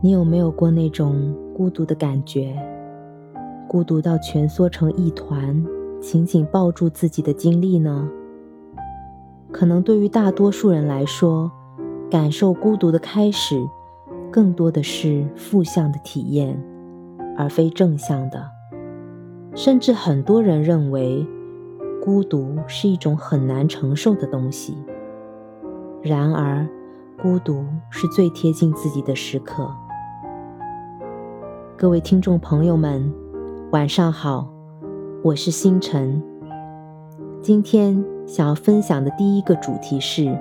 你有没有过那种孤独的感觉？孤独到蜷缩成一团，紧紧抱住自己的经历呢？可能对于大多数人来说，感受孤独的开始，更多的是负向的体验，而非正向的。甚至很多人认为，孤独是一种很难承受的东西。然而，孤独是最贴近自己的时刻。各位听众朋友们，晚上好，我是星辰。今天想要分享的第一个主题是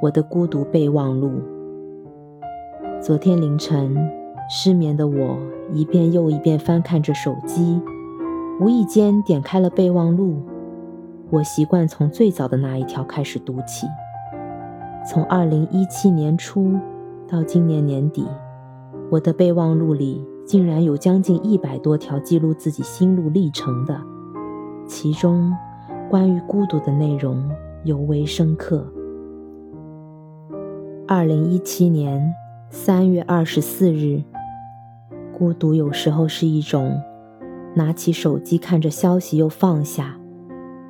我的孤独备忘录。昨天凌晨，失眠的我一遍又一遍翻看着手机，无意间点开了备忘录。我习惯从最早的那一条开始读起，从二零一七年初到今年年底，我的备忘录里。竟然有将近一百多条记录自己心路历程的，其中关于孤独的内容尤为深刻。二零一七年三月二十四日，孤独有时候是一种拿起手机看着消息又放下，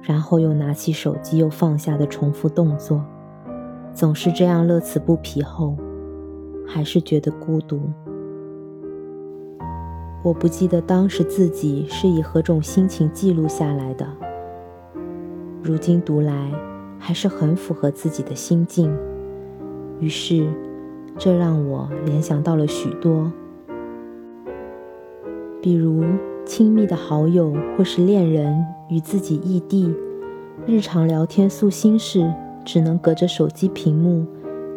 然后又拿起手机又放下的重复动作，总是这样乐此不疲后，还是觉得孤独。我不记得当时自己是以何种心情记录下来的，如今读来还是很符合自己的心境。于是，这让我联想到了许多，比如亲密的好友或是恋人与自己异地，日常聊天诉心事，只能隔着手机屏幕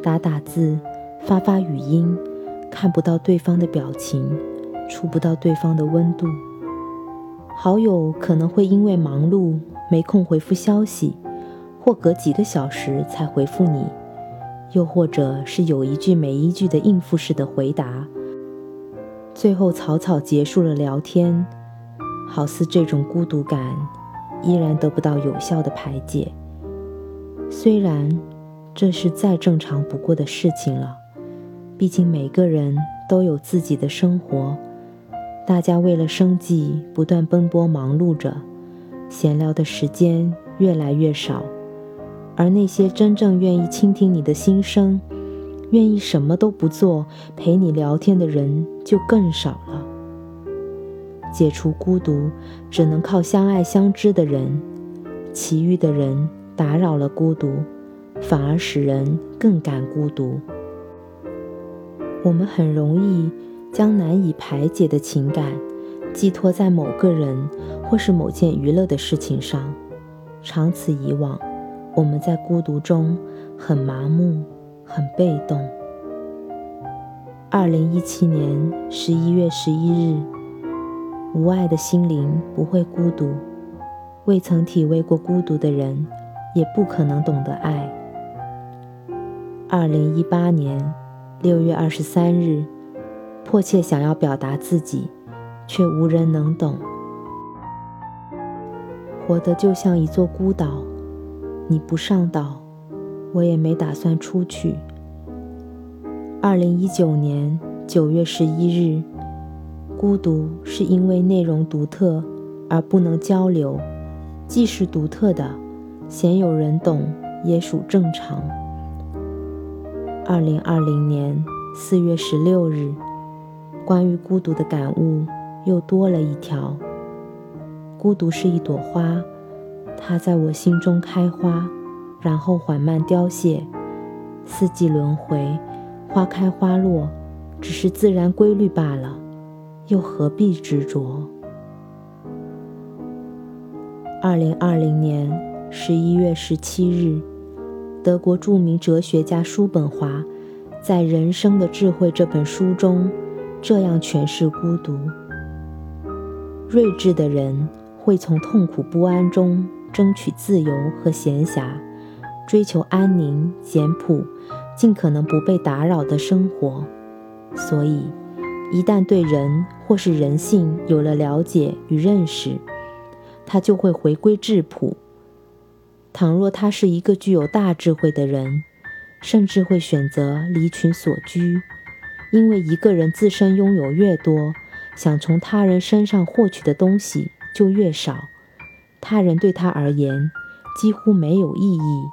打打字、发发语音，看不到对方的表情。触不到对方的温度，好友可能会因为忙碌没空回复消息，或隔几个小时才回复你，又或者是有一句没一句的应付式的回答，最后草草结束了聊天，好似这种孤独感依然得不到有效的排解。虽然这是再正常不过的事情了，毕竟每个人都有自己的生活。大家为了生计不断奔波忙碌着，闲聊的时间越来越少，而那些真正愿意倾听你的心声、愿意什么都不做陪你聊天的人就更少了。解除孤独只能靠相爱相知的人，其余的人打扰了孤独，反而使人更感孤独。我们很容易。将难以排解的情感寄托在某个人或是某件娱乐的事情上，长此以往，我们在孤独中很麻木、很被动。二零一七年十一月十一日，无爱的心灵不会孤独，未曾体味过孤独的人，也不可能懂得爱。二零一八年六月二十三日。迫切想要表达自己，却无人能懂。活得就像一座孤岛，你不上岛，我也没打算出去。二零一九年九月十一日，孤独是因为内容独特而不能交流，既是独特的，鲜有人懂也属正常。二零二零年四月十六日。关于孤独的感悟又多了一条。孤独是一朵花，它在我心中开花，然后缓慢凋谢。四季轮回，花开花落，只是自然规律罢了，又何必执着？二零二零年十一月十七日，德国著名哲学家叔本华在《人生的智慧》这本书中。这样诠释孤独：睿智的人会从痛苦不安中争取自由和闲暇，追求安宁、简朴、尽可能不被打扰的生活。所以，一旦对人或是人性有了了解与认识，他就会回归质朴。倘若他是一个具有大智慧的人，甚至会选择离群所居。因为一个人自身拥有越多，想从他人身上获取的东西就越少，他人对他而言几乎没有意义。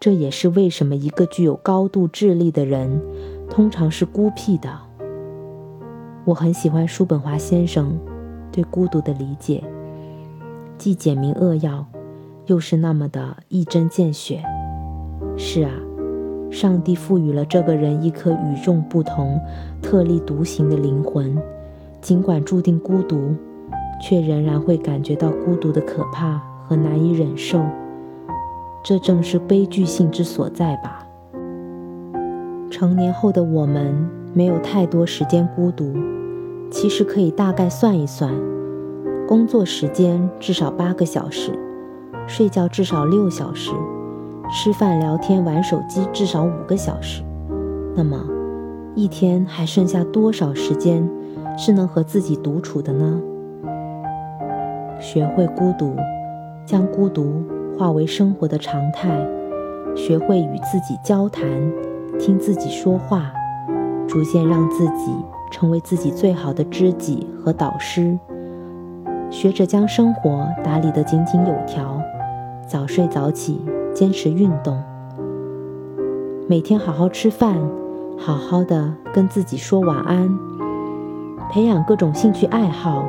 这也是为什么一个具有高度智力的人通常是孤僻的。我很喜欢叔本华先生对孤独的理解，既简明扼要，又是那么的一针见血。是啊，上帝赋予了这个人一颗与众不同、特立独行的灵魂，尽管注定孤独，却仍然会感觉到孤独的可怕和难以忍受。这正是悲剧性之所在吧。成年后的我们没有太多时间孤独，其实可以大概算一算：工作时间至少八个小时，睡觉至少六小时，吃饭、聊天、玩手机至少五个小时。那么，一天还剩下多少时间是能和自己独处的呢？学会孤独，将孤独。化为生活的常态，学会与自己交谈，听自己说话，逐渐让自己成为自己最好的知己和导师。学着将生活打理得井井有条，早睡早起，坚持运动，每天好好吃饭，好好的跟自己说晚安，培养各种兴趣爱好，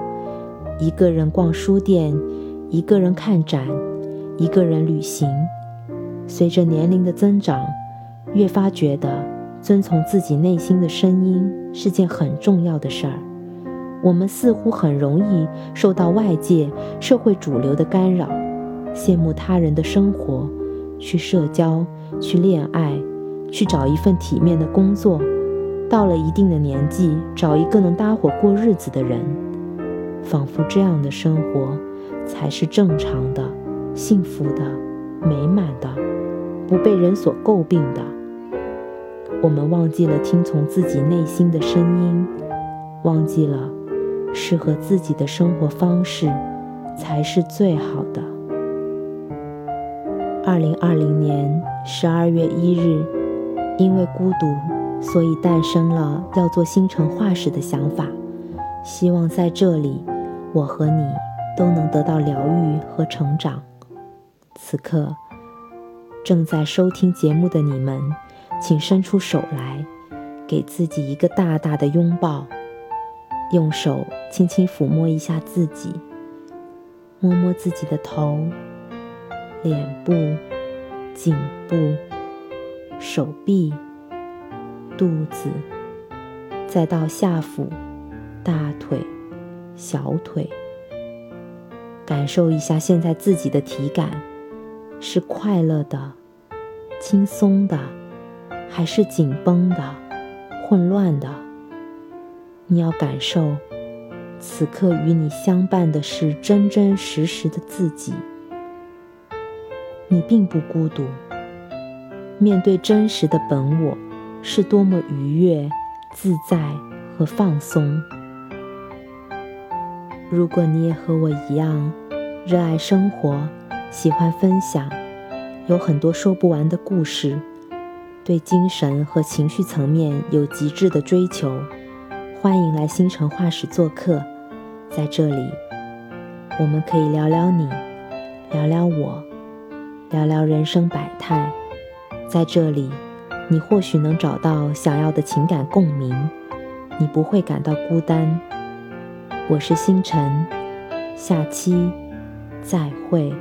一个人逛书店，一个人看展。一个人旅行，随着年龄的增长，越发觉得遵从自己内心的声音是件很重要的事儿。我们似乎很容易受到外界社会主流的干扰，羡慕他人的生活，去社交，去恋爱，去找一份体面的工作。到了一定的年纪，找一个能搭伙过日子的人，仿佛这样的生活才是正常的。幸福的、美满的、不被人所诟病的，我们忘记了听从自己内心的声音，忘记了适合自己的生活方式才是最好的。二零二零年十二月一日，因为孤独，所以诞生了要做星辰画室的想法。希望在这里，我和你都能得到疗愈和成长。此刻正在收听节目的你们，请伸出手来，给自己一个大大的拥抱，用手轻轻抚摸一下自己，摸摸自己的头、脸部、颈部、手臂、肚子，再到下腹、大腿、小腿，感受一下现在自己的体感。是快乐的、轻松的，还是紧绷的、混乱的？你要感受，此刻与你相伴的是真真实实的自己。你并不孤独。面对真实的本我，是多么愉悦、自在和放松。如果你也和我一样，热爱生活。喜欢分享，有很多说不完的故事，对精神和情绪层面有极致的追求。欢迎来星辰画室做客，在这里，我们可以聊聊你，聊聊我，聊聊人生百态。在这里，你或许能找到想要的情感共鸣，你不会感到孤单。我是星辰，下期再会。